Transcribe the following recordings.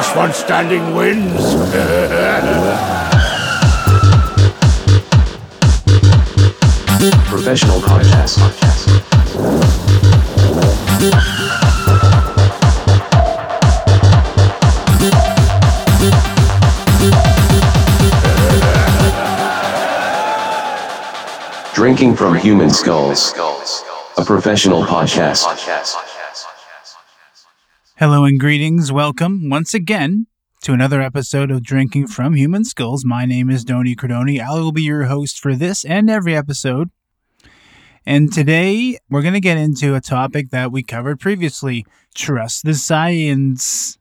last one standing wins. Professional podcast. Drinking from Human Skulls. A professional podcast. Hello and greetings. Welcome once again to another episode of Drinking from Human Skulls. My name is Doni Cardoni. I will be your host for this and every episode. And today we're going to get into a topic that we covered previously trust the science.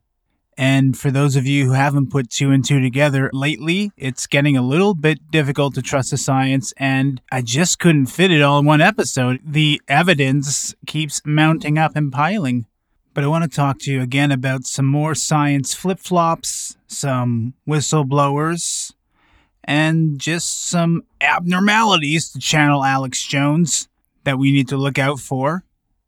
And for those of you who haven't put two and two together lately, it's getting a little bit difficult to trust the science, and I just couldn't fit it all in one episode. The evidence keeps mounting up and piling. But I want to talk to you again about some more science flip flops, some whistleblowers, and just some abnormalities to channel Alex Jones that we need to look out for.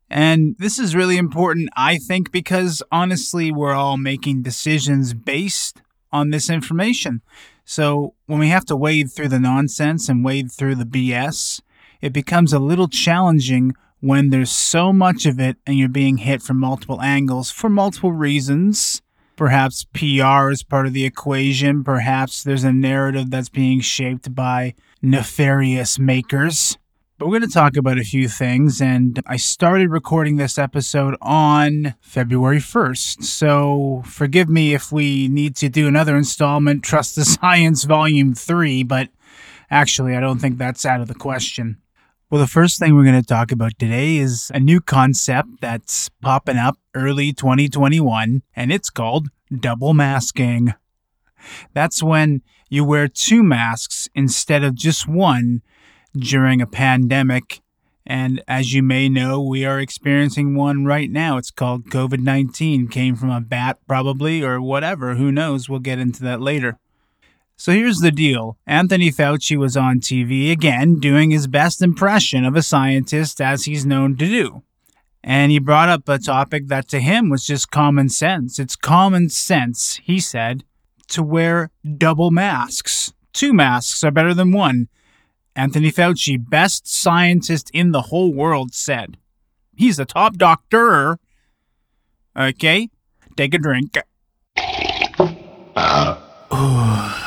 And this is really important, I think, because honestly, we're all making decisions based on this information. So when we have to wade through the nonsense and wade through the BS, it becomes a little challenging when there's so much of it and you're being hit from multiple angles for multiple reasons. Perhaps PR is part of the equation. Perhaps there's a narrative that's being shaped by nefarious makers. But we're going to talk about a few things, and I started recording this episode on February 1st. So forgive me if we need to do another installment, Trust the Science Volume 3, but actually, I don't think that's out of the question. Well, the first thing we're going to talk about today is a new concept that's popping up early 2021, and it's called double masking. That's when you wear two masks instead of just one during a pandemic. And as you may know, we are experiencing one right now. It's called COVID 19. Came from a bat, probably, or whatever. Who knows? We'll get into that later. So here's the deal Anthony Fauci was on TV again doing his best impression of a scientist as he's known to do. And he brought up a topic that to him was just common sense. It's common sense, he said, to wear double masks. Two masks are better than one. Anthony Fauci, best scientist in the whole world, said. He's a top doctor. Okay, take a drink. Uh.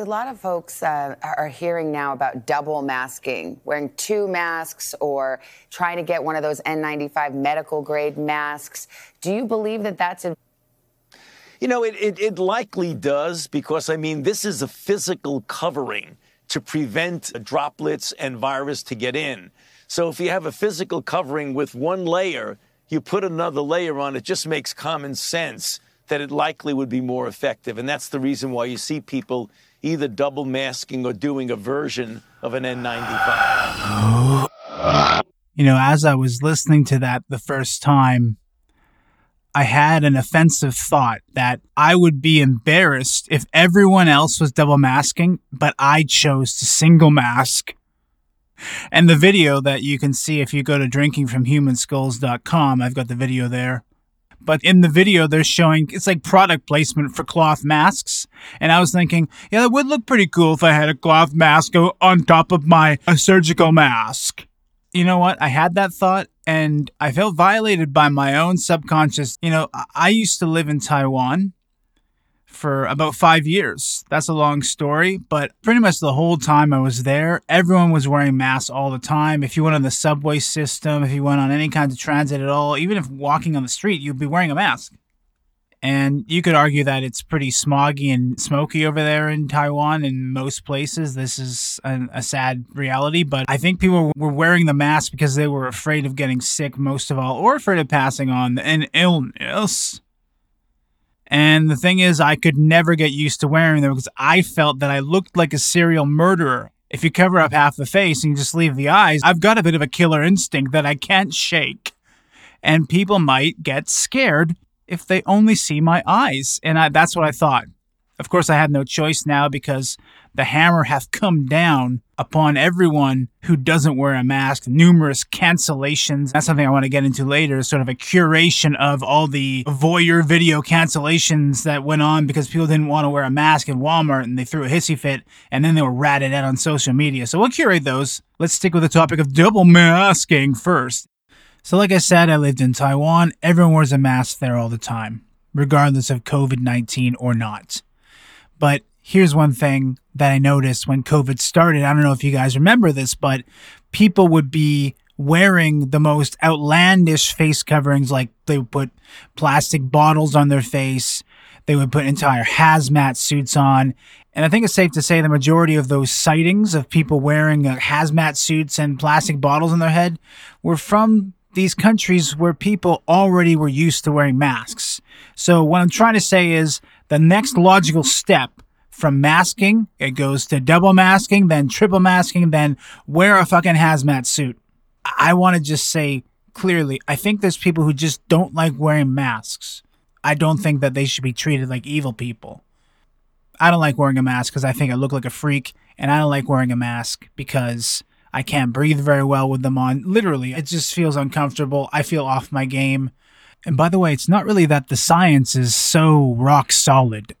A lot of folks uh, are hearing now about double masking, wearing two masks or trying to get one of those N95 medical grade masks. Do you believe that that's a You know, it, it, it likely does because, I mean, this is a physical covering to prevent droplets and virus to get in. So if you have a physical covering with one layer, you put another layer on, it just makes common sense that it likely would be more effective. And that's the reason why you see people either double masking or doing a version of an N95. You know, as I was listening to that the first time, I had an offensive thought that I would be embarrassed if everyone else was double masking, but I chose to single mask. And the video that you can see if you go to drinkingfromhumanskulls.com, I've got the video there. But in the video, they're showing it's like product placement for cloth masks. And I was thinking, yeah, that would look pretty cool if I had a cloth mask on top of my a surgical mask. You know what? I had that thought and I felt violated by my own subconscious. You know, I used to live in Taiwan for about five years. That's a long story, but pretty much the whole time I was there, everyone was wearing masks all the time. If you went on the subway system, if you went on any kind of transit at all, even if walking on the street, you'd be wearing a mask. And you could argue that it's pretty smoggy and smoky over there in Taiwan in most places. This is an, a sad reality, but I think people were wearing the mask because they were afraid of getting sick most of all, or afraid of passing on an illness. And the thing is, I could never get used to wearing them because I felt that I looked like a serial murderer. If you cover up half the face and you just leave the eyes, I've got a bit of a killer instinct that I can't shake. And people might get scared if they only see my eyes. And I, that's what I thought. Of course, I had no choice now because the hammer hath come down upon everyone who doesn't wear a mask. Numerous cancellations. That's something I want to get into later. Sort of a curation of all the voyeur video cancellations that went on because people didn't want to wear a mask in Walmart and they threw a hissy fit and then they were ratted out on social media. So we'll curate those. Let's stick with the topic of double masking first. So, like I said, I lived in Taiwan. Everyone wears a mask there all the time, regardless of COVID 19 or not. But here's one thing that I noticed when COVID started. I don't know if you guys remember this, but people would be wearing the most outlandish face coverings, like they would put plastic bottles on their face, they would put entire hazmat suits on. And I think it's safe to say the majority of those sightings of people wearing uh, hazmat suits and plastic bottles on their head were from these countries where people already were used to wearing masks. So what I'm trying to say is the next logical step from masking, it goes to double masking, then triple masking, then wear a fucking hazmat suit. I want to just say clearly, I think there's people who just don't like wearing masks. I don't think that they should be treated like evil people. I don't like wearing a mask because I think I look like a freak, and I don't like wearing a mask because I can't breathe very well with them on. Literally, it just feels uncomfortable. I feel off my game. And by the way, it's not really that the science is so rock solid.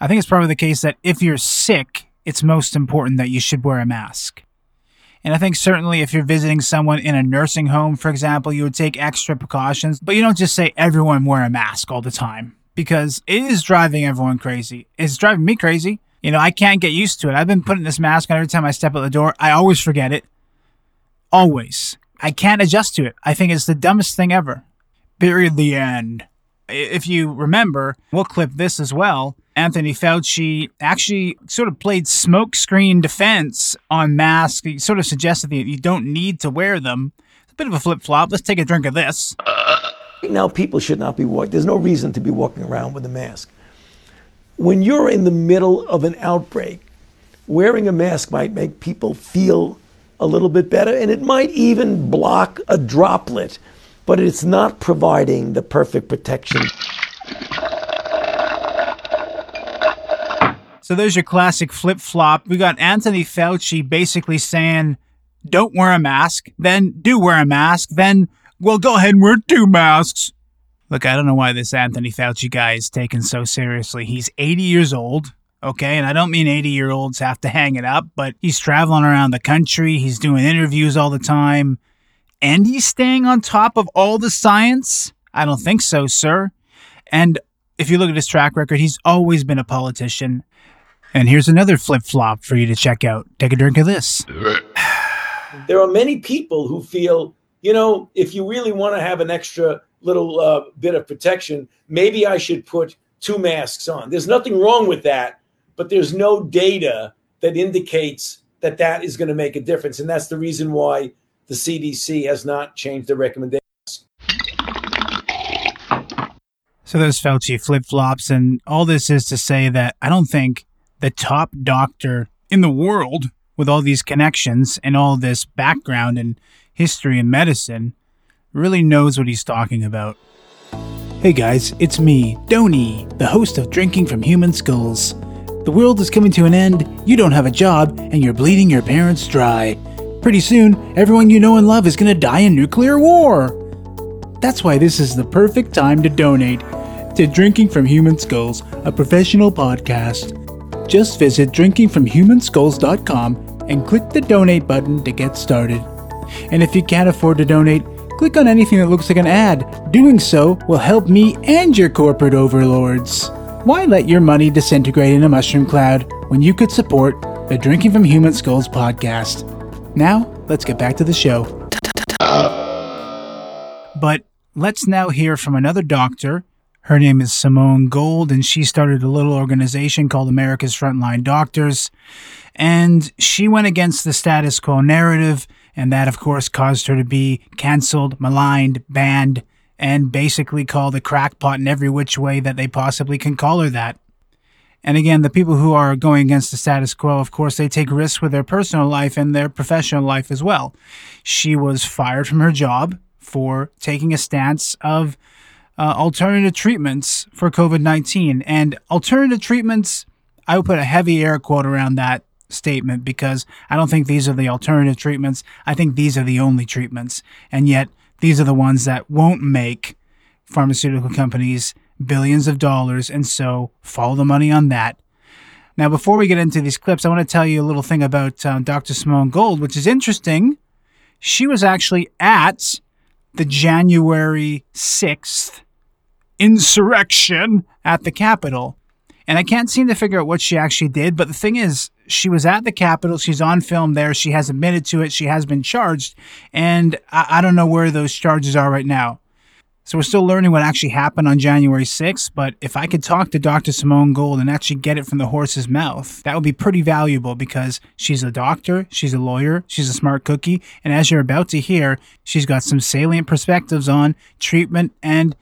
I think it's probably the case that if you're sick, it's most important that you should wear a mask. And I think certainly if you're visiting someone in a nursing home, for example, you would take extra precautions, but you don't just say everyone wear a mask all the time because it is driving everyone crazy. It's driving me crazy. You know, I can't get used to it. I've been putting this mask on every time I step out the door. I always forget it. Always. I can't adjust to it. I think it's the dumbest thing ever. Period. The end. If you remember, we'll clip this as well. Anthony Fauci actually sort of played smokescreen defense on masks. He sort of suggested that you don't need to wear them. It's a bit of a flip flop. Let's take a drink of this. Now, people should not be walking. There's no reason to be walking around with a mask. When you're in the middle of an outbreak, wearing a mask might make people feel a little bit better, and it might even block a droplet, but it's not providing the perfect protection. So there's your classic flip flop. We got Anthony Fauci basically saying, don't wear a mask, then do wear a mask, then, well, go ahead and wear two masks. Look, I don't know why this Anthony Fauci guy is taken so seriously. He's 80 years old, okay? And I don't mean 80 year olds have to hang it up, but he's traveling around the country, he's doing interviews all the time, and he's staying on top of all the science? I don't think so, sir. And if you look at his track record, he's always been a politician. And here's another flip flop for you to check out. Take a drink of this. There are many people who feel, you know, if you really want to have an extra little uh, bit of protection, maybe I should put two masks on. There's nothing wrong with that, but there's no data that indicates that that is going to make a difference. And that's the reason why the CDC has not changed the recommendation. So there's Fauci flip flops, and all this is to say that I don't think the top doctor in the world with all these connections and all this background and history in medicine really knows what he's talking about. Hey guys, it's me, Donny, the host of Drinking from Human Skulls. The world is coming to an end, you don't have a job, and you're bleeding your parents dry. Pretty soon, everyone you know and love is gonna die in nuclear war. That's why this is the perfect time to donate to Drinking from Human Skulls, a professional podcast. Just visit drinkingfromhumanskulls.com and click the donate button to get started. And if you can't afford to donate, click on anything that looks like an ad. Doing so will help me and your corporate overlords. Why let your money disintegrate in a mushroom cloud when you could support the Drinking from Human Skulls podcast? Now, let's get back to the show. But let's now hear from another doctor her name is Simone Gold, and she started a little organization called America's Frontline Doctors. And she went against the status quo narrative, and that, of course, caused her to be canceled, maligned, banned, and basically called a crackpot in every which way that they possibly can call her that. And again, the people who are going against the status quo, of course, they take risks with their personal life and their professional life as well. She was fired from her job for taking a stance of uh, alternative treatments for COVID 19. And alternative treatments, I would put a heavy air quote around that statement because I don't think these are the alternative treatments. I think these are the only treatments. And yet, these are the ones that won't make pharmaceutical companies billions of dollars. And so, follow the money on that. Now, before we get into these clips, I want to tell you a little thing about uh, Dr. Simone Gold, which is interesting. She was actually at the January 6th insurrection at the Capitol. And I can't seem to figure out what she actually did. But the thing is, she was at the Capitol. She's on film there. She has admitted to it. She has been charged. And I, I don't know where those charges are right now. So we're still learning what actually happened on January 6th. But if I could talk to Dr. Simone Gold and actually get it from the horse's mouth, that would be pretty valuable because she's a doctor, she's a lawyer, she's a smart cookie. And as you're about to hear, she's got some salient perspectives on treatment and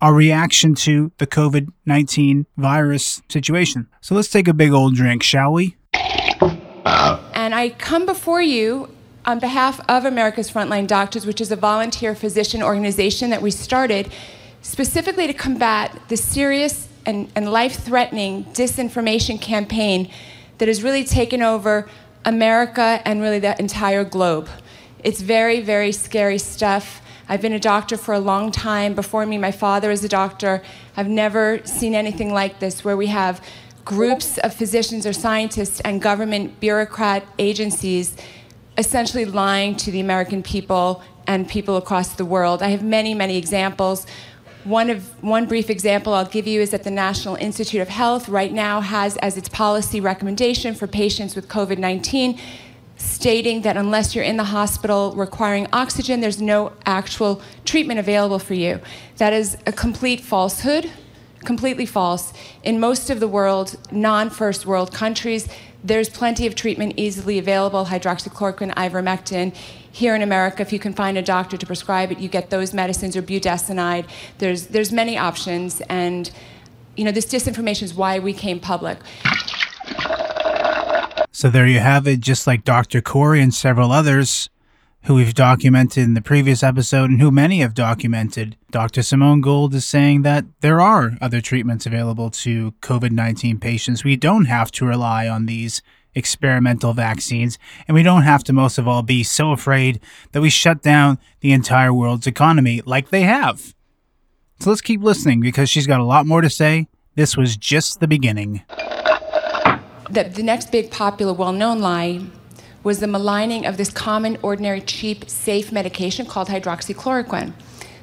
our reaction to the COVID 19 virus situation. So let's take a big old drink, shall we? Uh. And I come before you on behalf of America's Frontline Doctors, which is a volunteer physician organization that we started specifically to combat the serious and, and life threatening disinformation campaign that has really taken over America and really the entire globe. It's very, very scary stuff. I've been a doctor for a long time. Before me, my father is a doctor. I've never seen anything like this where we have groups of physicians or scientists and government bureaucrat agencies essentially lying to the American people and people across the world. I have many, many examples. One, of, one brief example I'll give you is that the National Institute of Health right now has as its policy recommendation for patients with COVID 19 stating that unless you're in the hospital requiring oxygen, there's no actual treatment available for you. That is a complete falsehood, completely false. In most of the world, non first world countries, there's plenty of treatment easily available hydroxychloroquine, ivermectin. Here in America, if you can find a doctor to prescribe it, you get those medicines or budesonide. There's, there's many options, and you know, this disinformation is why we came public. So there you have it, just like Dr. Kory and several others who we've documented in the previous episode and who many have documented. Dr. Simone Gold is saying that there are other treatments available to COVID 19 patients. We don't have to rely on these experimental vaccines, and we don't have to, most of all, be so afraid that we shut down the entire world's economy like they have. So let's keep listening because she's got a lot more to say. This was just the beginning the, the next big popular well-known lie was the maligning of this common, ordinary, cheap, safe medication called hydroxychloroquine.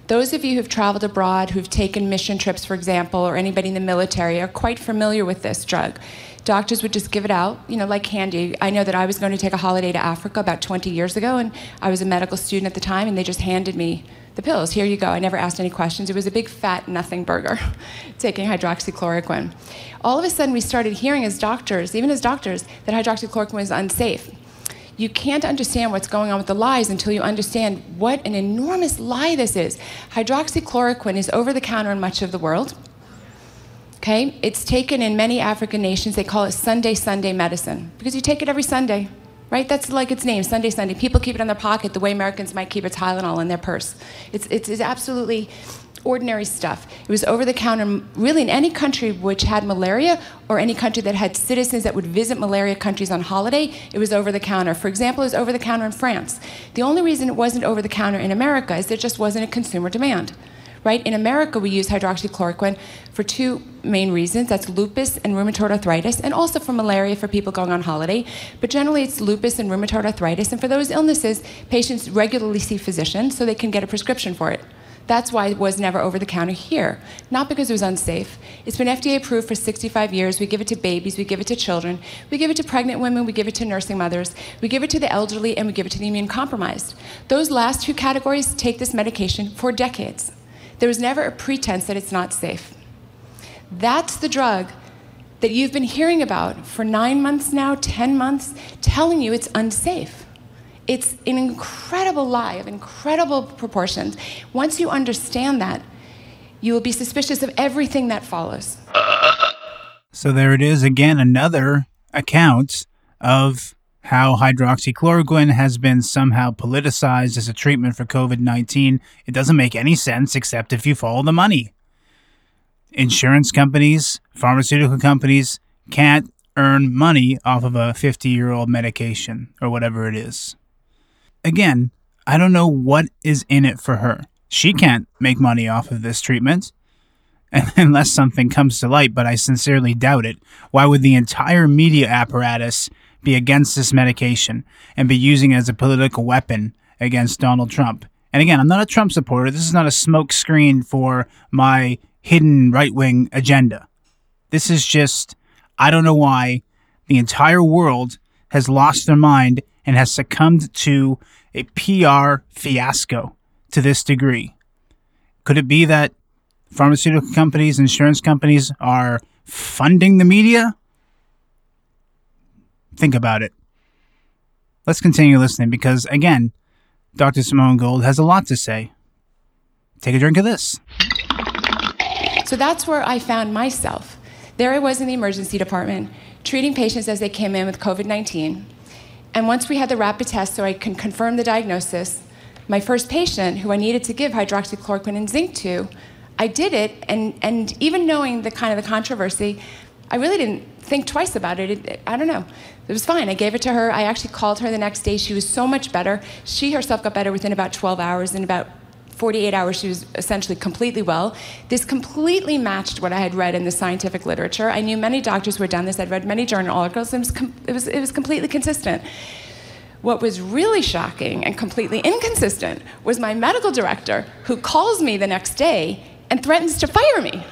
Those of you who've traveled abroad, who've taken mission trips, for example, or anybody in the military, are quite familiar with this drug. Doctors would just give it out, you know, like candy. I know that I was going to take a holiday to Africa about 20 years ago, and I was a medical student at the time, and they just handed me the pills. Here you go. I never asked any questions. It was a big fat nothing burger, taking hydroxychloroquine. All of a sudden, we started hearing as doctors, even as doctors, that hydroxychloroquine was unsafe. You can't understand what's going on with the lies until you understand what an enormous lie this is. Hydroxychloroquine is over the counter in much of the world. Okay? It's taken in many African nations. They call it Sunday, Sunday medicine because you take it every Sunday right? That's like its name, Sunday Sunday. People keep it in their pocket the way Americans might keep a Tylenol in their purse. It's, it's, it's absolutely ordinary stuff. It was over the counter, really, in any country which had malaria or any country that had citizens that would visit malaria countries on holiday, it was over the counter. For example, it was over the counter in France. The only reason it wasn't over the counter in America is there just wasn't a consumer demand right? In America, we use hydroxychloroquine for two main reasons. That's lupus and rheumatoid arthritis, and also for malaria for people going on holiday. But generally, it's lupus and rheumatoid arthritis. And for those illnesses, patients regularly see physicians so they can get a prescription for it. That's why it was never over the counter here. Not because it was unsafe. It's been FDA approved for 65 years. We give it to babies, we give it to children, we give it to pregnant women, we give it to nursing mothers, we give it to the elderly, and we give it to the immune compromised. Those last two categories take this medication for decades. There was never a pretense that it's not safe. That's the drug that you've been hearing about for nine months now, 10 months, telling you it's unsafe. It's an incredible lie of incredible proportions. Once you understand that, you will be suspicious of everything that follows. So there it is again, another account of how hydroxychloroquine has been somehow politicized as a treatment for COVID 19. It doesn't make any sense except if you follow the money. Insurance companies, pharmaceutical companies can't earn money off of a 50 year old medication or whatever it is. Again, I don't know what is in it for her. She can't make money off of this treatment unless something comes to light, but I sincerely doubt it. Why would the entire media apparatus be against this medication and be using it as a political weapon against Donald Trump? And again, I'm not a Trump supporter. This is not a smokescreen for my hidden right wing agenda. This is just, I don't know why the entire world has lost their mind and has succumbed to a PR fiasco to this degree. Could it be that pharmaceutical companies, insurance companies are funding the media? Think about it. Let's continue listening because, again, Dr. Simone Gold has a lot to say. Take a drink of this. So that's where I found myself. There I was in the emergency department, treating patients as they came in with COVID 19. And once we had the rapid test so I can confirm the diagnosis, my first patient, who I needed to give hydroxychloroquine and zinc to, I did it, and, and even knowing the kind of the controversy, I really didn't think twice about it. it. I don't know. It was fine. I gave it to her. I actually called her the next day. She was so much better. She herself got better within about 12 hours. In about 48 hours, she was essentially completely well. This completely matched what I had read in the scientific literature. I knew many doctors who had done this. I'd read many journal articles. It was, com- it was, it was completely consistent. What was really shocking and completely inconsistent was my medical director, who calls me the next day and threatens to fire me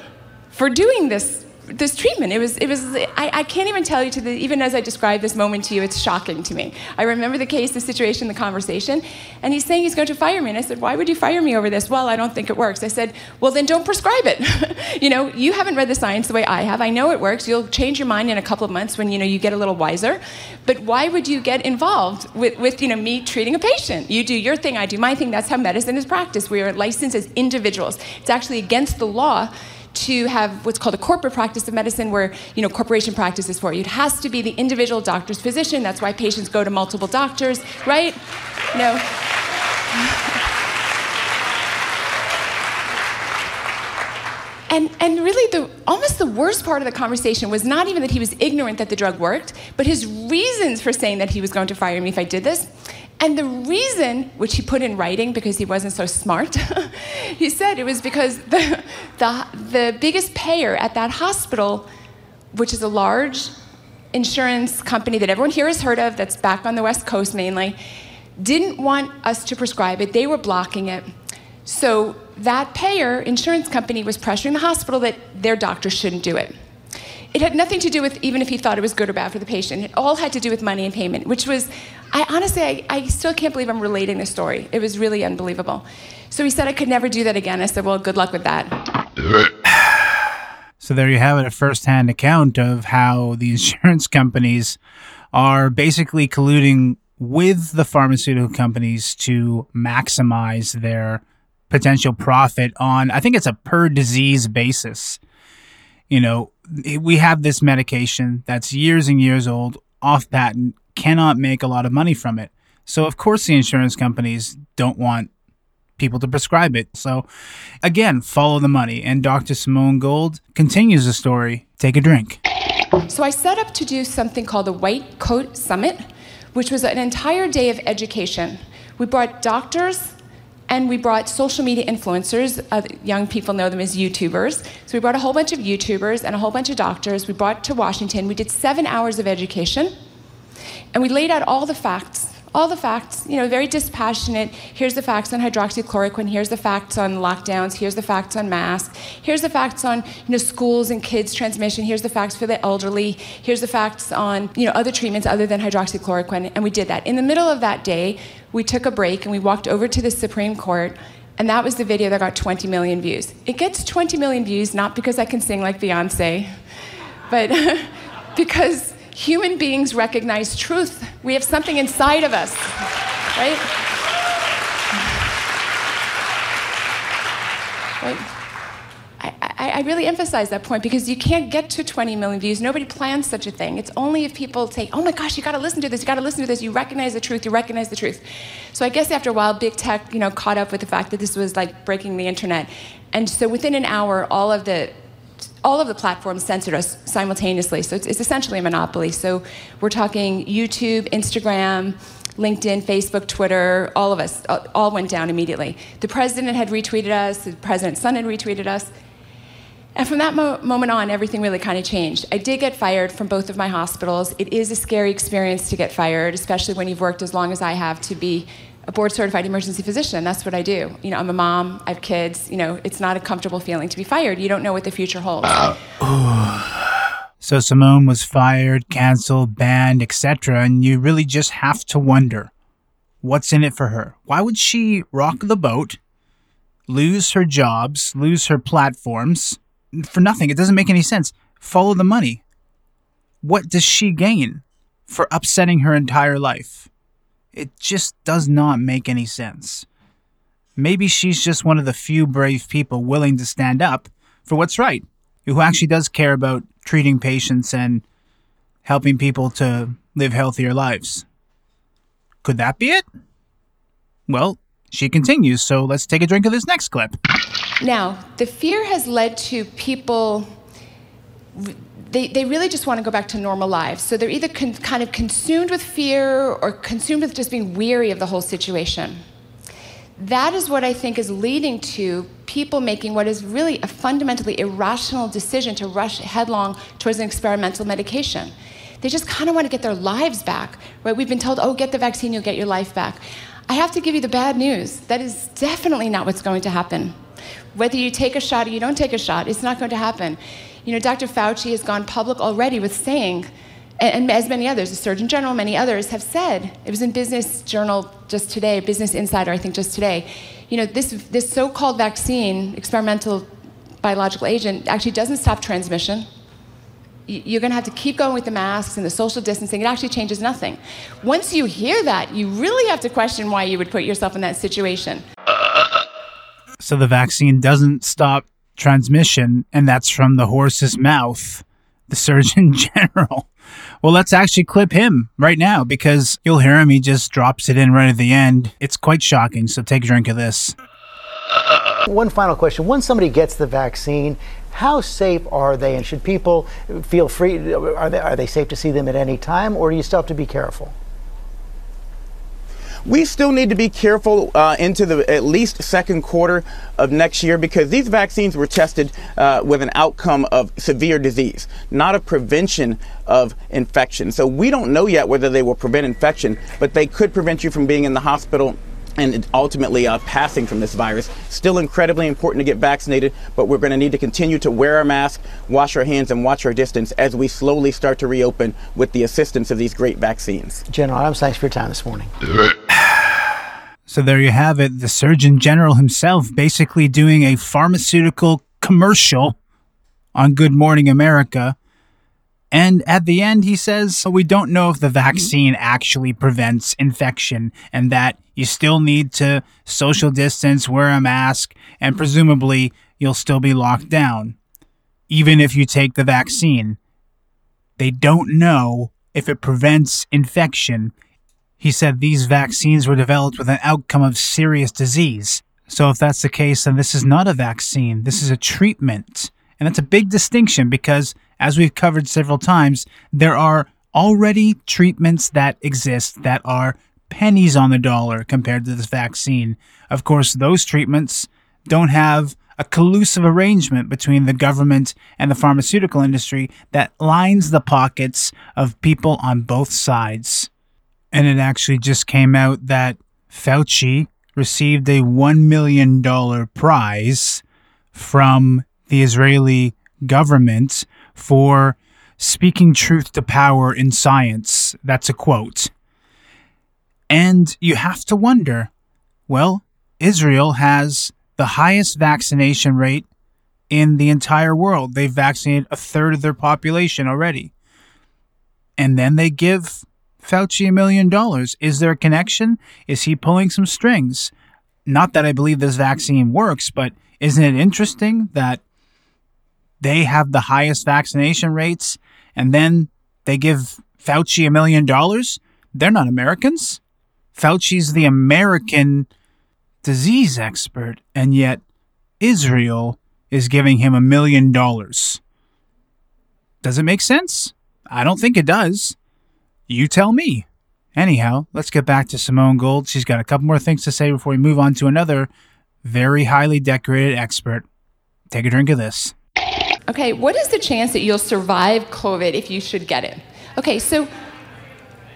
for doing this this treatment. It was, it was, I, I can't even tell you to the, even as I describe this moment to you, it's shocking to me. I remember the case, the situation, the conversation, and he's saying he's going to fire me. And I said, why would you fire me over this? Well, I don't think it works. I said, well, then don't prescribe it. you know, you haven't read the science the way I have. I know it works. You'll change your mind in a couple of months when, you know, you get a little wiser. But why would you get involved with, with you know, me treating a patient? You do your thing, I do my thing. That's how medicine is practiced. We are licensed as individuals. It's actually against the law to have what's called a corporate practice of medicine where you know corporation practices for you. It has to be the individual doctor's physician. That's why patients go to multiple doctors, right? No. And, and really, the, almost the worst part of the conversation was not even that he was ignorant that the drug worked, but his reasons for saying that he was going to fire me if I did this. And the reason, which he put in writing because he wasn't so smart, he said it was because the, the, the biggest payer at that hospital, which is a large insurance company that everyone here has heard of, that's back on the West Coast mainly, didn't want us to prescribe it. They were blocking it. So that payer, insurance company, was pressuring the hospital that their doctor shouldn't do it. It had nothing to do with even if he thought it was good or bad for the patient. It all had to do with money and payment, which was, I honestly, I, I still can't believe I'm relating this story. It was really unbelievable. So he said I could never do that again. I said, well, good luck with that. So there you have it, a first-hand account of how the insurance companies are basically colluding with the pharmaceutical companies to maximize their potential profit on I think it's a per disease basis. You know, we have this medication that's years and years old, off patent, cannot make a lot of money from it. So, of course, the insurance companies don't want people to prescribe it. So, again, follow the money. And Dr. Simone Gold continues the story. Take a drink. So, I set up to do something called the White Coat Summit, which was an entire day of education. We brought doctors, and we brought social media influencers. Uh, young people know them as YouTubers. So we brought a whole bunch of YouTubers and a whole bunch of doctors. We brought to Washington. We did seven hours of education. And we laid out all the facts all the facts, you know, very dispassionate. Here's the facts on hydroxychloroquine. Here's the facts on lockdowns. Here's the facts on masks. Here's the facts on, you know, schools and kids transmission. Here's the facts for the elderly. Here's the facts on, you know, other treatments other than hydroxychloroquine. And we did that. In the middle of that day, we took a break and we walked over to the Supreme Court. And that was the video that got 20 million views. It gets 20 million views not because I can sing like Beyonce, but because human beings recognize truth. We have something inside of us, right? Right? I, really emphasize that point because you can't get to 20 million views. Nobody plans such a thing. It's only if people say, oh my gosh, you gotta listen to this, you gotta listen to this, you recognize the truth, you recognize the truth. So I guess after a while, big tech, you know, caught up with the fact that this was like breaking the internet. And so within an hour, all of the all of the platforms censored us simultaneously. So it's, it's essentially a monopoly. So we're talking YouTube, Instagram, LinkedIn, Facebook, Twitter, all of us, all went down immediately. The president had retweeted us, the president's son had retweeted us. And from that mo- moment on, everything really kind of changed. I did get fired from both of my hospitals. It is a scary experience to get fired, especially when you've worked as long as I have to be a board certified emergency physician. That's what I do. You know, I'm a mom, I have kids. You know, it's not a comfortable feeling to be fired. You don't know what the future holds. so Simone was fired, canceled, banned, etc. And you really just have to wonder what's in it for her. Why would she rock the boat, lose her jobs, lose her platforms for nothing? It doesn't make any sense. Follow the money. What does she gain for upsetting her entire life? It just does not make any sense. Maybe she's just one of the few brave people willing to stand up for what's right, who actually does care about treating patients and helping people to live healthier lives. Could that be it? Well, she continues, so let's take a drink of this next clip. Now, the fear has led to people they, they really just want to go back to normal lives. So they're either con- kind of consumed with fear or consumed with just being weary of the whole situation. That is what I think is leading to people making what is really a fundamentally irrational decision to rush headlong towards an experimental medication. They just kind of want to get their lives back, right? We've been told, oh, get the vaccine, you'll get your life back. I have to give you the bad news. That is definitely not what's going to happen. Whether you take a shot or you don't take a shot, it's not going to happen. You know, Dr. Fauci has gone public already with saying, and, as many others, the Surgeon General, many others have said, it was in Business Journal just today, Business Insider, I think just today, you know, this, this so called vaccine, experimental biological agent, actually doesn't stop transmission. You're going to have to keep going with the masks and the social distancing. It actually changes nothing. Once you hear that, you really have to question why you would put yourself in that situation. So the vaccine doesn't stop transmission, and that's from the horse's mouth, the Surgeon General. Well, let's actually clip him right now because you'll hear him. He just drops it in right at the end. It's quite shocking. So take a drink of this. One final question. Once somebody gets the vaccine, how safe are they? And should people feel free? Are they, are they safe to see them at any time, or do you still have to be careful? We still need to be careful uh, into the at least second quarter of next year because these vaccines were tested uh, with an outcome of severe disease, not a prevention of infection. So we don't know yet whether they will prevent infection, but they could prevent you from being in the hospital and ultimately uh, passing from this virus. Still incredibly important to get vaccinated, but we're going to need to continue to wear our mask, wash our hands, and watch our distance as we slowly start to reopen with the assistance of these great vaccines. General Adams, thanks for your time this morning. So there you have it. The Surgeon General himself basically doing a pharmaceutical commercial on Good Morning America. And at the end, he says, so We don't know if the mm-hmm. vaccine actually prevents infection and that you still need to social distance, wear a mask, and mm-hmm. presumably you'll still be locked down, even if you take the vaccine. They don't know if it prevents infection he said these vaccines were developed with an outcome of serious disease. So, if that's the case, then this is not a vaccine, this is a treatment. And that's a big distinction because, as we've covered several times, there are already treatments that exist that are pennies on the dollar compared to this vaccine. Of course, those treatments don't have a collusive arrangement between the government and the pharmaceutical industry that lines the pockets of people on both sides. And it actually just came out that Fauci received a $1 million prize from the Israeli government for speaking truth to power in science. That's a quote. And you have to wonder well, Israel has the highest vaccination rate in the entire world. They've vaccinated a third of their population already. And then they give Fauci a million dollars. Is there a connection? Is he pulling some strings? Not that I believe this vaccine works, but isn't it interesting that they have the highest vaccination rates and then they give Fauci a million dollars? They're not Americans. Fauci's the American disease expert, and yet Israel is giving him a million dollars. Does it make sense? I don't think it does. You tell me. Anyhow, let's get back to Simone Gold. She's got a couple more things to say before we move on to another very highly decorated expert. Take a drink of this. Okay, what is the chance that you'll survive COVID if you should get it? Okay, so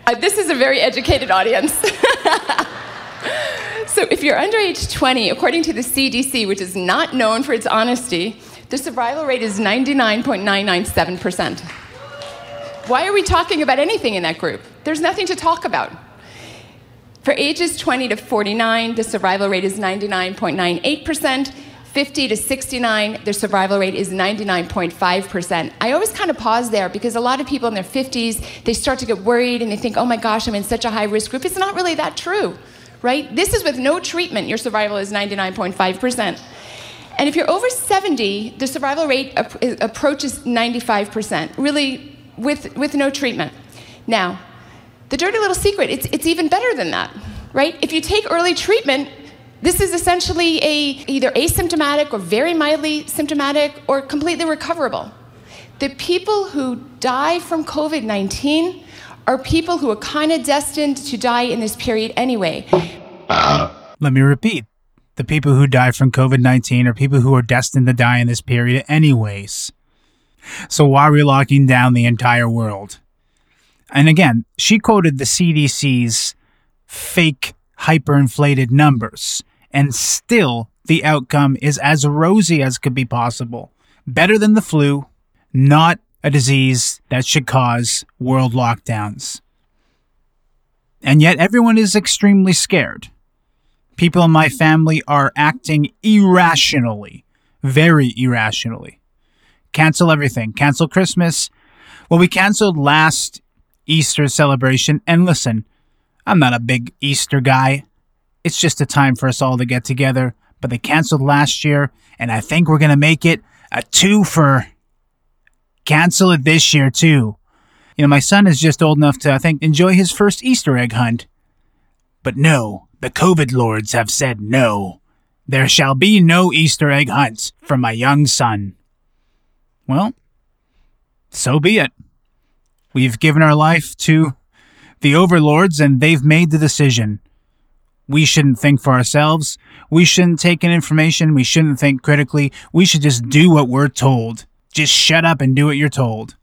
uh, this is a very educated audience. so if you're under age 20, according to the CDC, which is not known for its honesty, the survival rate is 99.997%. Why are we talking about anything in that group? There's nothing to talk about. For ages 20 to 49, the survival rate is 99.98%. 50 to 69, their survival rate is 99.5%. I always kind of pause there because a lot of people in their 50s, they start to get worried and they think, oh my gosh, I'm in such a high risk group. It's not really that true, right? This is with no treatment, your survival is 99.5%. And if you're over 70, the survival rate ap- approaches 95%, really with, with no treatment. Now, the dirty little secret, it's, it's even better than that, right? If you take early treatment, this is essentially a, either asymptomatic or very mildly symptomatic or completely recoverable. The people who die from COVID 19 are people who are kind of destined to die in this period anyway. Let me repeat. The people who die from COVID 19 are people who are destined to die in this period, anyways. So, why are we locking down the entire world? And again, she quoted the CDC's fake hyperinflated numbers, and still the outcome is as rosy as could be possible. Better than the flu, not a disease that should cause world lockdowns. And yet everyone is extremely scared. People in my family are acting irrationally, very irrationally. Cancel everything. Cancel Christmas. Well, we canceled last Easter celebration. And listen, I'm not a big Easter guy. It's just a time for us all to get together. But they canceled last year, and I think we're going to make it a two for cancel it this year, too. You know, my son is just old enough to, I think, enjoy his first Easter egg hunt. But no, the COVID lords have said no. There shall be no Easter egg hunts for my young son. Well, so be it. We've given our life to the overlords and they've made the decision. We shouldn't think for ourselves. We shouldn't take in information. We shouldn't think critically. We should just do what we're told. Just shut up and do what you're told.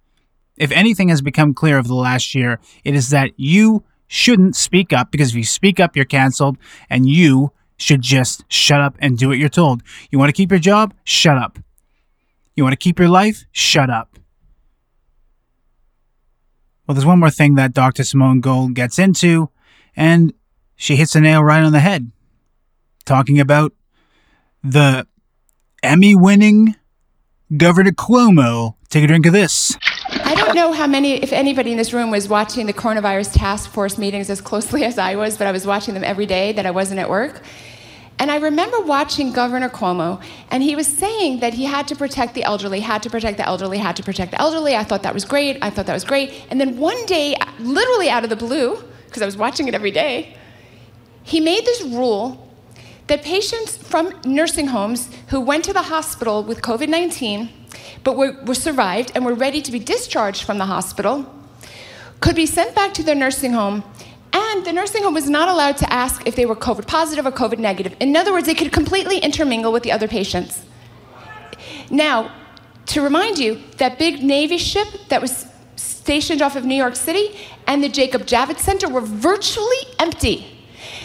If anything has become clear over the last year, it is that you shouldn't speak up because if you speak up, you're canceled and you should just shut up and do what you're told. You want to keep your job? Shut up. You want to keep your life? Shut up. Well, there's one more thing that Dr. Simone Gold gets into, and she hits the nail right on the head, talking about the Emmy winning Governor Cuomo. Take a drink of this. I don't know how many, if anybody in this room was watching the coronavirus task force meetings as closely as I was, but I was watching them every day that I wasn't at work. And I remember watching Governor Cuomo, and he was saying that he had to protect the elderly, had to protect the elderly, had to protect the elderly. I thought that was great. I thought that was great. And then one day, literally out of the blue, because I was watching it every day, he made this rule that patients from nursing homes who went to the hospital with COVID 19 but were, were survived and were ready to be discharged from the hospital could be sent back to their nursing home and the nursing home was not allowed to ask if they were COVID positive or COVID negative. In other words, they could completely intermingle with the other patients. Now, to remind you, that big Navy ship that was stationed off of New York City and the Jacob Javits Center were virtually empty.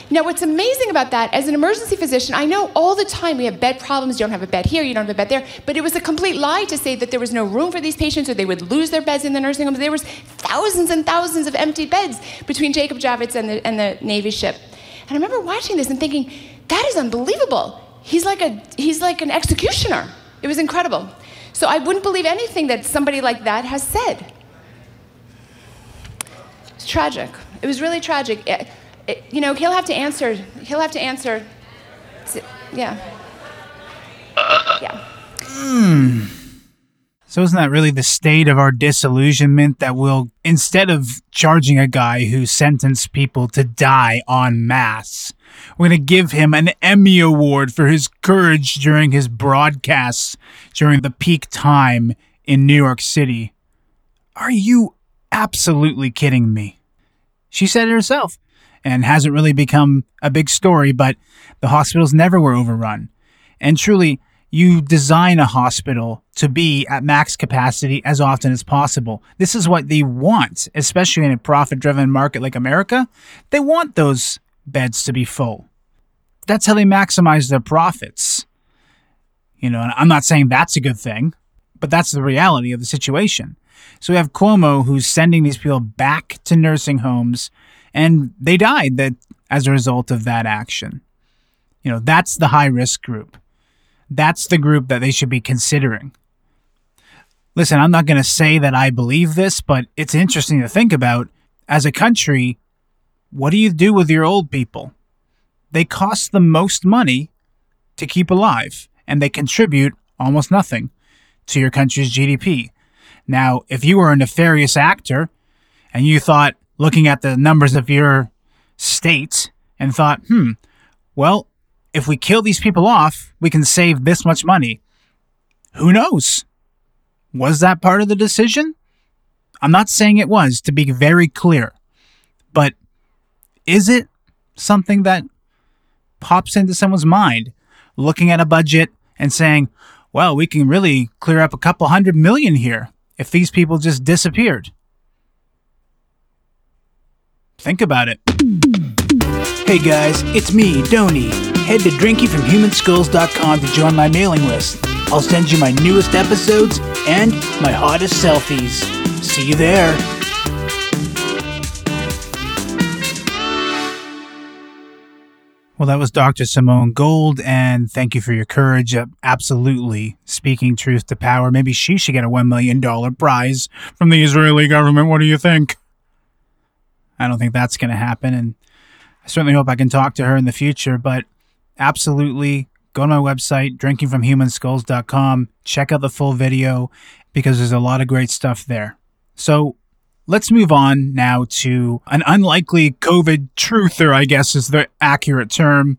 Now, what's amazing about that, as an emergency physician, I know all the time we have bed problems. You don't have a bed here, you don't have a bed there. But it was a complete lie to say that there was no room for these patients or they would lose their beds in the nursing homes. There was thousands and thousands of empty beds between Jacob Javits and the, and the Navy ship. And I remember watching this and thinking, that is unbelievable. He's like, a, he's like an executioner. It was incredible. So I wouldn't believe anything that somebody like that has said. It's tragic. It was really tragic. It, it, you know, he'll have to answer. He'll have to answer. Yeah. Yeah. Mm. So isn't that really the state of our disillusionment that we'll, instead of charging a guy who sentenced people to die en masse, we're going to give him an Emmy Award for his courage during his broadcasts during the peak time in New York City. Are you absolutely kidding me? She said it herself and hasn't really become a big story, but the hospitals never were overrun. And truly, you design a hospital to be at max capacity as often as possible. This is what they want, especially in a profit driven market like America. They want those beds to be full. That's how they maximize their profits. You know, I'm not saying that's a good thing, but that's the reality of the situation. So we have Cuomo who's sending these people back to nursing homes and they died that as a result of that action. You know, that's the high risk group. That's the group that they should be considering. Listen, I'm not going to say that I believe this, but it's interesting to think about. As a country, what do you do with your old people? They cost the most money to keep alive, and they contribute almost nothing to your country's GDP. Now, if you were a nefarious actor and you thought, looking at the numbers of your state, and thought, hmm, well, if we kill these people off, we can save this much money. Who knows? Was that part of the decision? I'm not saying it was, to be very clear. But is it something that pops into someone's mind looking at a budget and saying, well, we can really clear up a couple hundred million here if these people just disappeared? Think about it. Hey guys, it's me, Donny. Head to drinkingfromhumanskulls.com to join my mailing list. I'll send you my newest episodes and my hottest selfies. See you there. Well, that was Dr. Simone Gold, and thank you for your courage. Absolutely speaking truth to power. Maybe she should get a $1 million prize from the Israeli government. What do you think? I don't think that's going to happen, and I certainly hope I can talk to her in the future, but absolutely go to my website, drinkingfromhumanskulls.com, check out the full video because there's a lot of great stuff there. So Let's move on now to an unlikely COVID truther, I guess is the accurate term,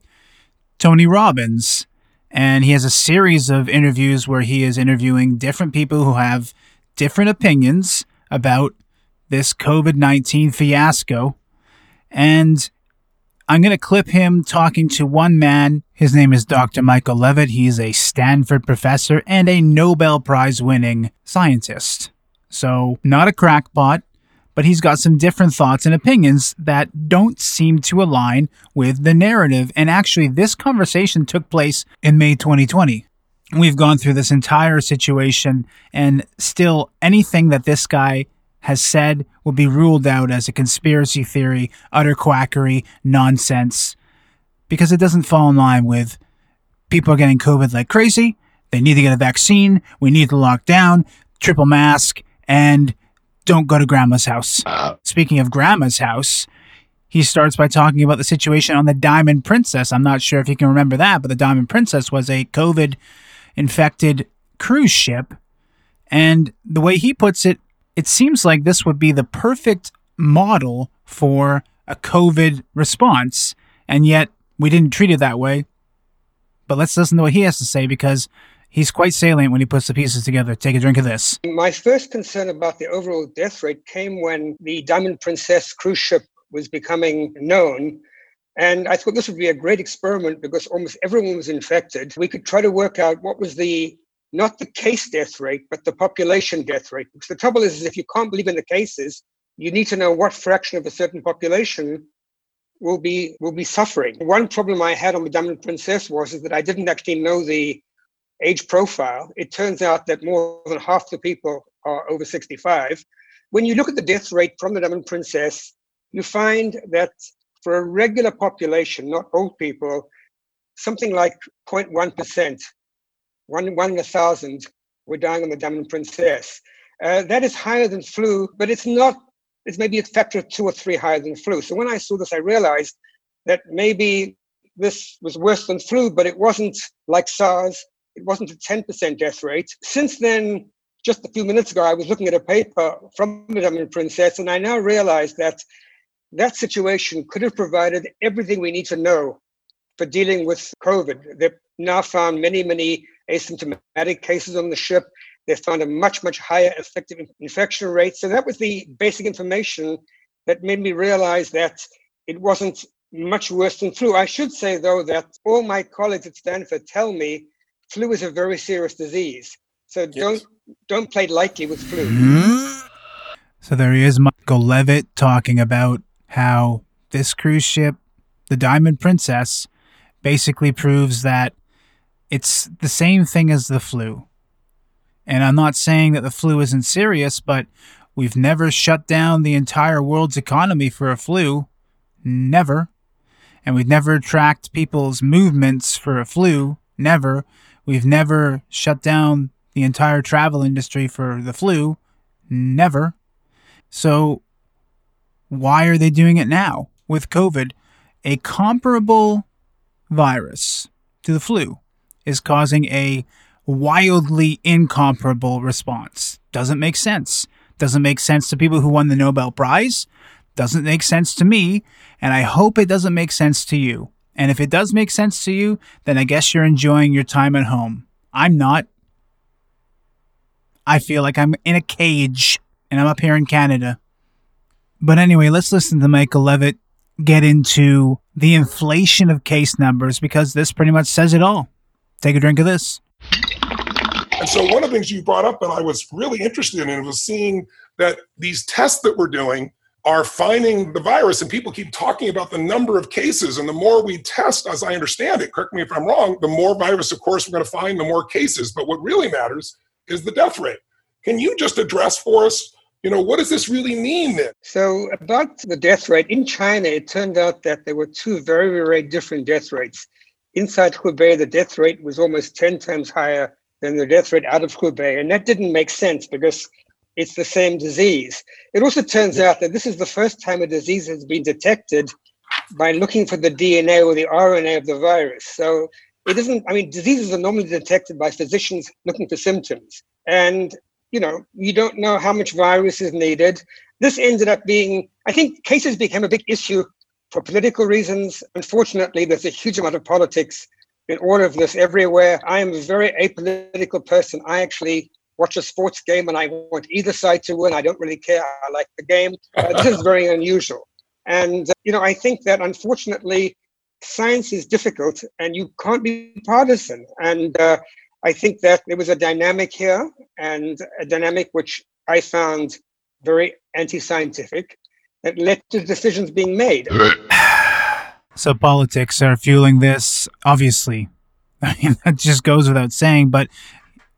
Tony Robbins. And he has a series of interviews where he is interviewing different people who have different opinions about this COVID 19 fiasco. And I'm going to clip him talking to one man. His name is Dr. Michael Levitt. He's a Stanford professor and a Nobel Prize winning scientist. So, not a crackpot, but he's got some different thoughts and opinions that don't seem to align with the narrative. And actually, this conversation took place in May 2020. We've gone through this entire situation, and still anything that this guy has said will be ruled out as a conspiracy theory, utter quackery, nonsense, because it doesn't fall in line with people are getting COVID like crazy. They need to get a vaccine. We need to lock down, triple mask, and don't go to grandma's house. Speaking of grandma's house, he starts by talking about the situation on the Diamond Princess. I'm not sure if you can remember that, but the Diamond Princess was a COVID infected cruise ship. And the way he puts it, it seems like this would be the perfect model for a COVID response. And yet we didn't treat it that way. But let's listen to what he has to say because He's quite salient when he puts the pieces together. Take a drink of this. My first concern about the overall death rate came when the Diamond Princess cruise ship was becoming known. And I thought this would be a great experiment because almost everyone was infected. We could try to work out what was the not the case death rate, but the population death rate. Because the trouble is, is if you can't believe in the cases, you need to know what fraction of a certain population will be will be suffering. One problem I had on the Diamond Princess was is that I didn't actually know the age profile, it turns out that more than half the people are over 65. When you look at the death rate from the Diamond Princess, you find that for a regular population, not old people, something like 0.1%, one, one in a thousand were dying on the Diamond Princess. Uh, that is higher than flu, but it's not, it's maybe a factor of two or three higher than flu. So when I saw this, I realized that maybe this was worse than flu, but it wasn't like SARS it wasn't a 10% death rate. Since then, just a few minutes ago, I was looking at a paper from the Diamond Princess, and I now realize that that situation could have provided everything we need to know for dealing with COVID. Now found many, many asymptomatic cases on the ship. They found a much, much higher effective infection rate. So that was the basic information that made me realize that it wasn't much worse than flu. I should say, though, that all my colleagues at Stanford tell me flu is a very serious disease. So yes. don't don't play lightly with flu. Hmm? So there he is, Michael Levitt, talking about how this cruise ship, the Diamond Princess, basically proves that it's the same thing as the flu. And I'm not saying that the flu isn't serious, but we've never shut down the entire world's economy for a flu. Never. And we've never tracked people's movements for a flu. Never. We've never shut down the entire travel industry for the flu. Never. So, why are they doing it now with COVID? A comparable virus to the flu is causing a wildly incomparable response. Doesn't make sense. Doesn't make sense to people who won the Nobel Prize. Doesn't make sense to me. And I hope it doesn't make sense to you. And if it does make sense to you, then I guess you're enjoying your time at home. I'm not. I feel like I'm in a cage and I'm up here in Canada. But anyway, let's listen to Michael Levitt get into the inflation of case numbers because this pretty much says it all. Take a drink of this. And so, one of the things you brought up that I was really interested in was seeing that these tests that we're doing are finding the virus, and people keep talking about the number of cases. And the more we test, as I understand it, correct me if I'm wrong, the more virus, of course, we're going to find, the more cases. But what really matters is the death rate. Can you just address for us you know, what does this really mean then? So, about the death rate in China, it turned out that there were two very, very different death rates. Inside Hubei, the death rate was almost 10 times higher than the death rate out of Hubei. And that didn't make sense because it's the same disease. It also turns out that this is the first time a disease has been detected by looking for the DNA or the RNA of the virus. So it isn't, I mean, diseases are normally detected by physicians looking for symptoms. And you know, you don't know how much virus is needed. This ended up being, I think cases became a big issue for political reasons. Unfortunately, there's a huge amount of politics in all of this everywhere. I am a very apolitical person. I actually watch a sports game and I want either side to win. I don't really care. I like the game. Uh, this is very unusual. And, uh, you know, I think that unfortunately, science is difficult and you can't be partisan. And uh, I think that there was a dynamic here, and a dynamic which I found very anti scientific that led to decisions being made. So, politics are fueling this, obviously. I mean, that just goes without saying. But,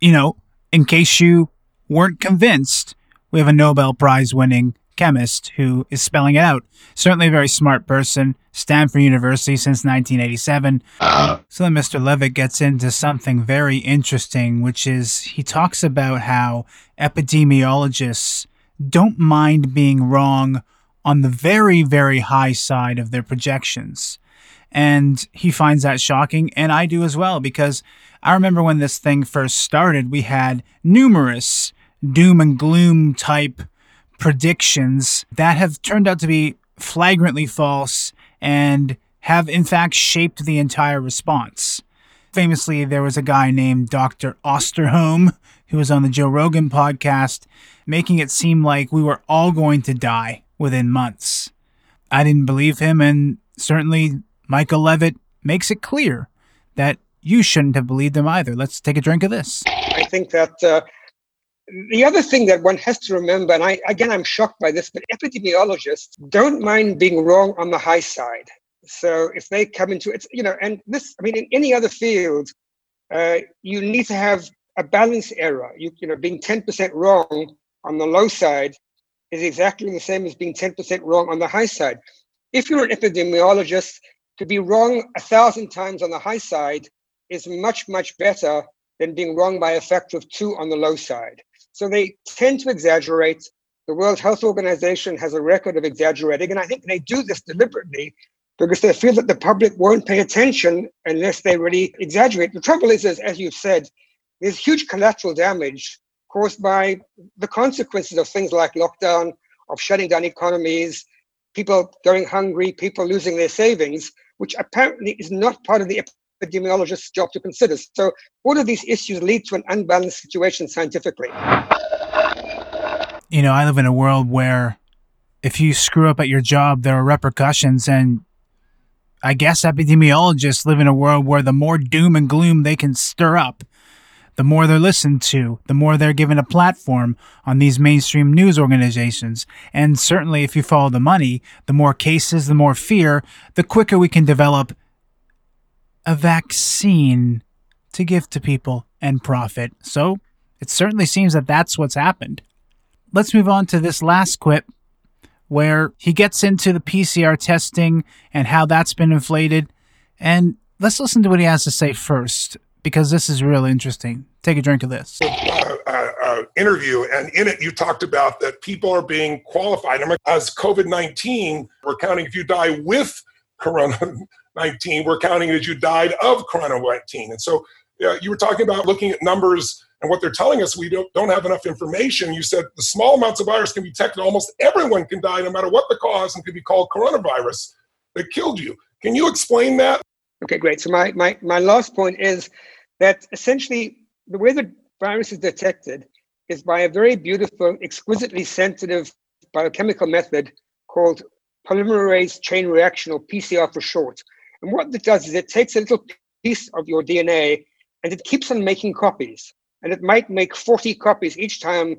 you know, in case you weren't convinced, we have a Nobel Prize winning chemist who is spelling it out. Certainly a very smart person, Stanford University since 1987. Uh, so then Mr. Levitt gets into something very interesting, which is he talks about how epidemiologists don't mind being wrong on the very, very high side of their projections. And he finds that shocking, and I do as well, because I remember when this thing first started, we had numerous doom and gloom type predictions that have turned out to be flagrantly false and have in fact shaped the entire response. Famously, there was a guy named Dr. Osterholm who was on the Joe Rogan podcast, making it seem like we were all going to die within months. I didn't believe him, and certainly Michael Levitt makes it clear that you shouldn't have believed him either. Let's take a drink of this. I think that uh, the other thing that one has to remember, and I again I'm shocked by this, but epidemiologists don't mind being wrong on the high side. So if they come into it, you know, and this, I mean, in any other field, uh, you need to have a balance error. You, you know, being 10% wrong on the low side is exactly the same as being 10% wrong on the high side. If you're an epidemiologist, to be wrong a thousand times on the high side is much, much better than being wrong by a factor of two on the low side. So they tend to exaggerate. The World Health Organization has a record of exaggerating, and I think they do this deliberately because they feel that the public won't pay attention unless they really exaggerate. The trouble is, is as you've said, there's huge collateral damage caused by the consequences of things like lockdown, of shutting down economies, people going hungry, people losing their savings, which apparently is not part of the epidemiologist's job to consider. So all of these issues lead to an unbalanced situation scientifically. You know, I live in a world where if you screw up at your job, there are repercussions. And I guess epidemiologists live in a world where the more doom and gloom they can stir up, the more they're listened to, the more they're given a platform on these mainstream news organizations. And certainly, if you follow the money, the more cases, the more fear, the quicker we can develop a vaccine to give to people and profit. So it certainly seems that that's what's happened. Let's move on to this last quip where he gets into the PCR testing and how that's been inflated. And let's listen to what he has to say first, because this is really interesting. Take a drink of this. Uh, uh, interview, and in it, you talked about that people are being qualified. As COVID 19, we're counting if you die with Corona 19, we're counting as you died of Corona 19. And so you were talking about looking at numbers and what they're telling us, we don't, don't have enough information. You said the small amounts of virus can be detected. Almost everyone can die, no matter what the cause, and could be called coronavirus that killed you. Can you explain that? Okay, great. So my, my, my last point is that essentially the way the virus is detected is by a very beautiful, exquisitely sensitive biochemical method called polymerase chain reaction, or PCR for short. And what it does is it takes a little piece of your DNA and it keeps on making copies and it might make 40 copies each time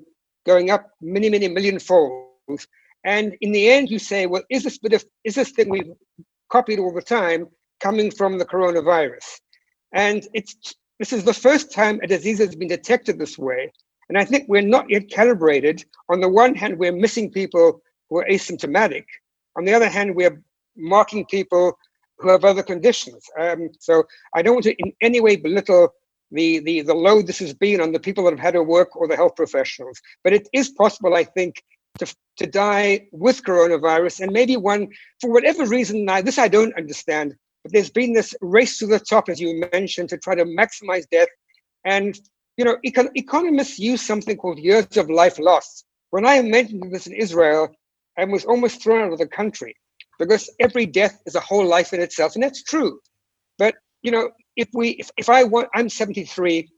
going up many many million folds and in the end you say well is this bit of is this thing we've copied all the time coming from the coronavirus. And it's this is the first time a disease has been detected this way. And i think we're not yet calibrated. On the one hand we're missing people who are asymptomatic. On the other hand we're marking people who have other conditions. Um, so i don't want to in any way belittle the, the, the load this has been on the people that have had to work or the health professionals. But it is possible, I think, to, to die with coronavirus. And maybe one, for whatever reason, now this I don't understand, but there's been this race to the top, as you mentioned, to try to maximize death. And, you know, econ- economists use something called years of life lost. When I mentioned this in Israel, I was almost thrown out of the country because every death is a whole life in itself. And that's true. But, you know, if we if, if I want I'm 73,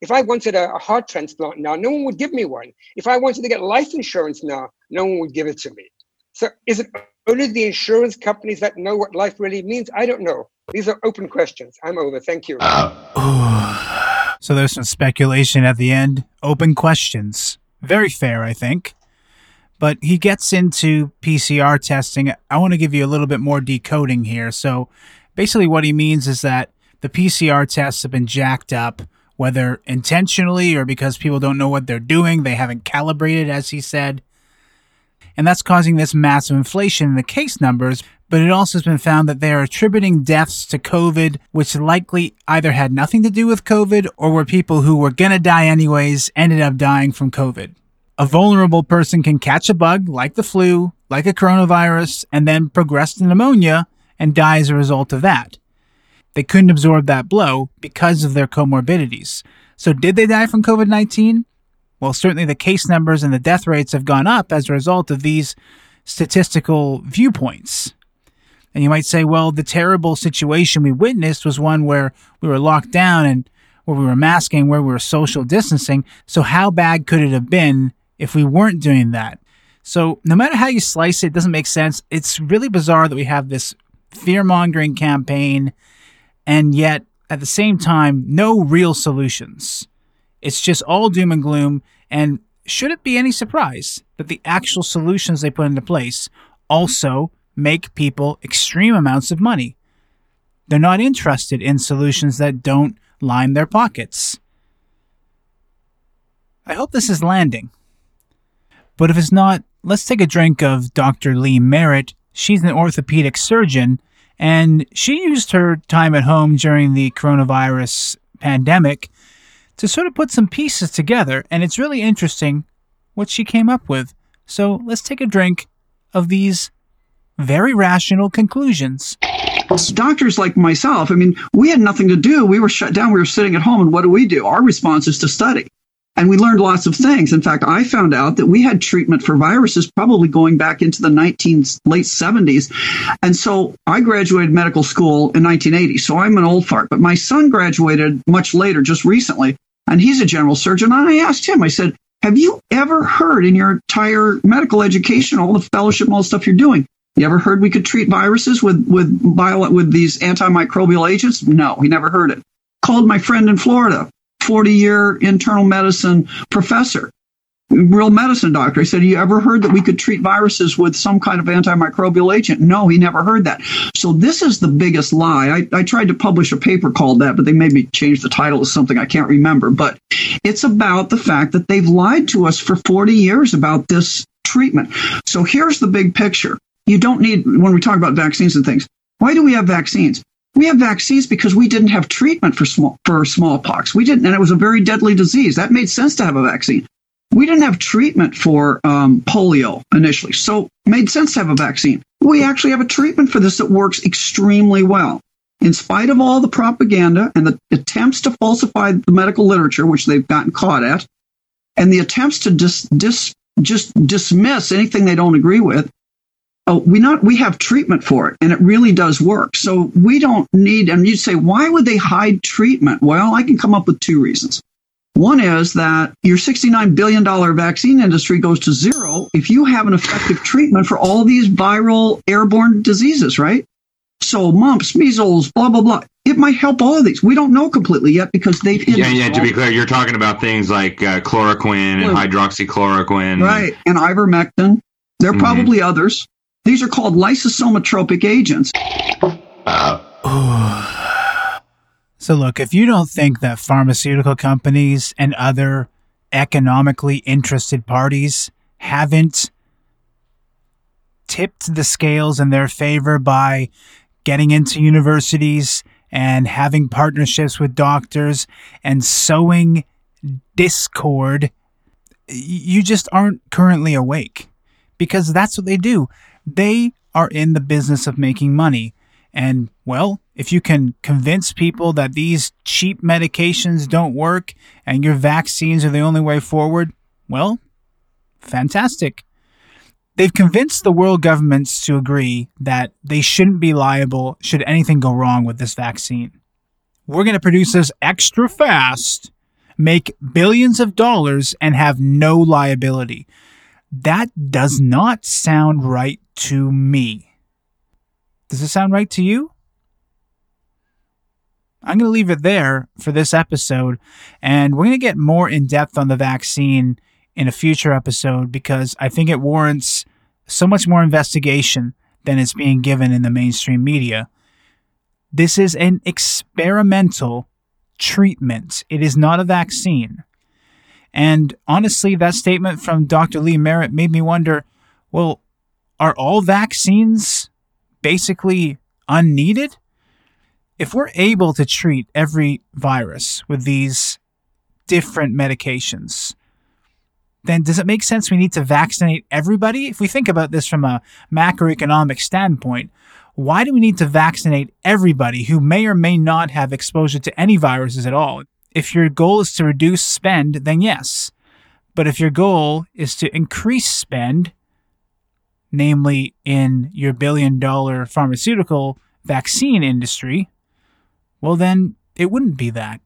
if I wanted a, a, heart transplant now, no one would give me one. If I wanted to get life insurance now, no one would give it to me. So is it only the insurance companies that know what life really means? I don't know. These are open questions. I'm over. Thank you. so there's some speculation at the end. Open questions. Very fair, I think. But he gets into PCR testing. I want to give you a little bit more decoding here. So basically, what he means is that the PCR tests have been jacked up, whether intentionally or because people don't know what they're doing. They haven't calibrated, as he said. And that's causing this massive inflation in the case numbers. But it also has been found that they are attributing deaths to COVID, which likely either had nothing to do with COVID or were people who were going to die anyways, ended up dying from COVID. A vulnerable person can catch a bug like the flu, like a coronavirus, and then progress to pneumonia and die as a result of that. They couldn't absorb that blow because of their comorbidities. So, did they die from COVID 19? Well, certainly the case numbers and the death rates have gone up as a result of these statistical viewpoints. And you might say, well, the terrible situation we witnessed was one where we were locked down and where we were masking, where we were social distancing. So, how bad could it have been if we weren't doing that? So, no matter how you slice it, it doesn't make sense. It's really bizarre that we have this fear mongering campaign and yet at the same time, no real solutions. It's just all doom and gloom. And should it be any surprise that the actual solutions they put into place also make people extreme amounts of money? They're not interested in solutions that don't line their pockets. I hope this is landing. But if it's not, let's take a drink of Dr. Lee Merritt. She's an orthopedic surgeon and she used her time at home during the coronavirus pandemic to sort of put some pieces together. And it's really interesting what she came up with. So let's take a drink of these very rational conclusions. Doctors like myself, I mean, we had nothing to do. We were shut down. We were sitting at home. And what do we do? Our response is to study. And we learned lots of things. In fact, I found out that we had treatment for viruses probably going back into the 19 late 70s. And so I graduated medical school in 1980. So I'm an old fart, but my son graduated much later, just recently, and he's a general surgeon. And I asked him, I said, have you ever heard in your entire medical education, all the fellowship, all the stuff you're doing, you ever heard we could treat viruses with with bio, with these antimicrobial agents? No, he never heard it. Called my friend in Florida, 40 year internal medicine professor, real medicine doctor. He said, You ever heard that we could treat viruses with some kind of antimicrobial agent? No, he never heard that. So this is the biggest lie. I, I tried to publish a paper called that, but they made me change the title to something I can't remember. But it's about the fact that they've lied to us for 40 years about this treatment. So here's the big picture you don't need, when we talk about vaccines and things, why do we have vaccines? We have vaccines because we didn't have treatment for small, for smallpox. We didn't, and it was a very deadly disease. That made sense to have a vaccine. We didn't have treatment for um, polio initially, so made sense to have a vaccine. We actually have a treatment for this that works extremely well. In spite of all the propaganda and the attempts to falsify the medical literature, which they've gotten caught at, and the attempts to dis, dis, just dismiss anything they don't agree with, oh, we not we have treatment for it, and it really does work. So we don't need. And you say, why would they hide treatment? Well, I can come up with two reasons. One is that your $69 billion vaccine industry goes to zero if you have an effective treatment for all these viral airborne diseases, right? So mumps, measles, blah, blah, blah. It might help all of these. We don't know completely yet because they've hidden. Yeah, yeah. To be clear, you're talking about things like uh, chloroquine and hydroxychloroquine. Right. And ivermectin. There are mm-hmm. probably others. These are called lysosomotropic agents. so, look, if you don't think that pharmaceutical companies and other economically interested parties haven't tipped the scales in their favor by getting into universities and having partnerships with doctors and sowing discord, you just aren't currently awake because that's what they do. They are in the business of making money. And, well, if you can convince people that these cheap medications don't work and your vaccines are the only way forward, well, fantastic. They've convinced the world governments to agree that they shouldn't be liable should anything go wrong with this vaccine. We're going to produce this extra fast, make billions of dollars, and have no liability. That does not sound right to me. Does it sound right to you? I'm going to leave it there for this episode, and we're going to get more in depth on the vaccine in a future episode because I think it warrants so much more investigation than is being given in the mainstream media. This is an experimental treatment, it is not a vaccine. And honestly, that statement from Dr. Lee Merritt made me wonder well, are all vaccines basically unneeded? If we're able to treat every virus with these different medications, then does it make sense we need to vaccinate everybody? If we think about this from a macroeconomic standpoint, why do we need to vaccinate everybody who may or may not have exposure to any viruses at all? If your goal is to reduce spend, then yes. But if your goal is to increase spend, namely in your billion dollar pharmaceutical vaccine industry, well, then it wouldn't be that.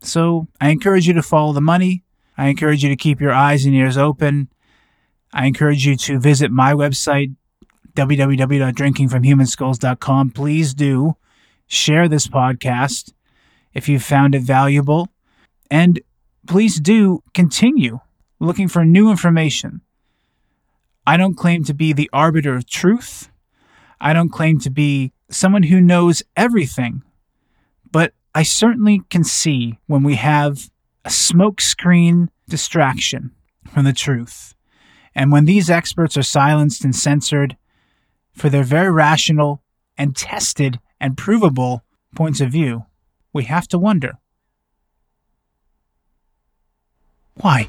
So I encourage you to follow the money. I encourage you to keep your eyes and ears open. I encourage you to visit my website, www.drinkingfromhumanskulls.com. Please do share this podcast if you found it valuable. And please do continue looking for new information. I don't claim to be the arbiter of truth. I don't claim to be someone who knows everything. But I certainly can see when we have a smokescreen distraction from the truth. And when these experts are silenced and censored for their very rational and tested and provable points of view, we have to wonder why?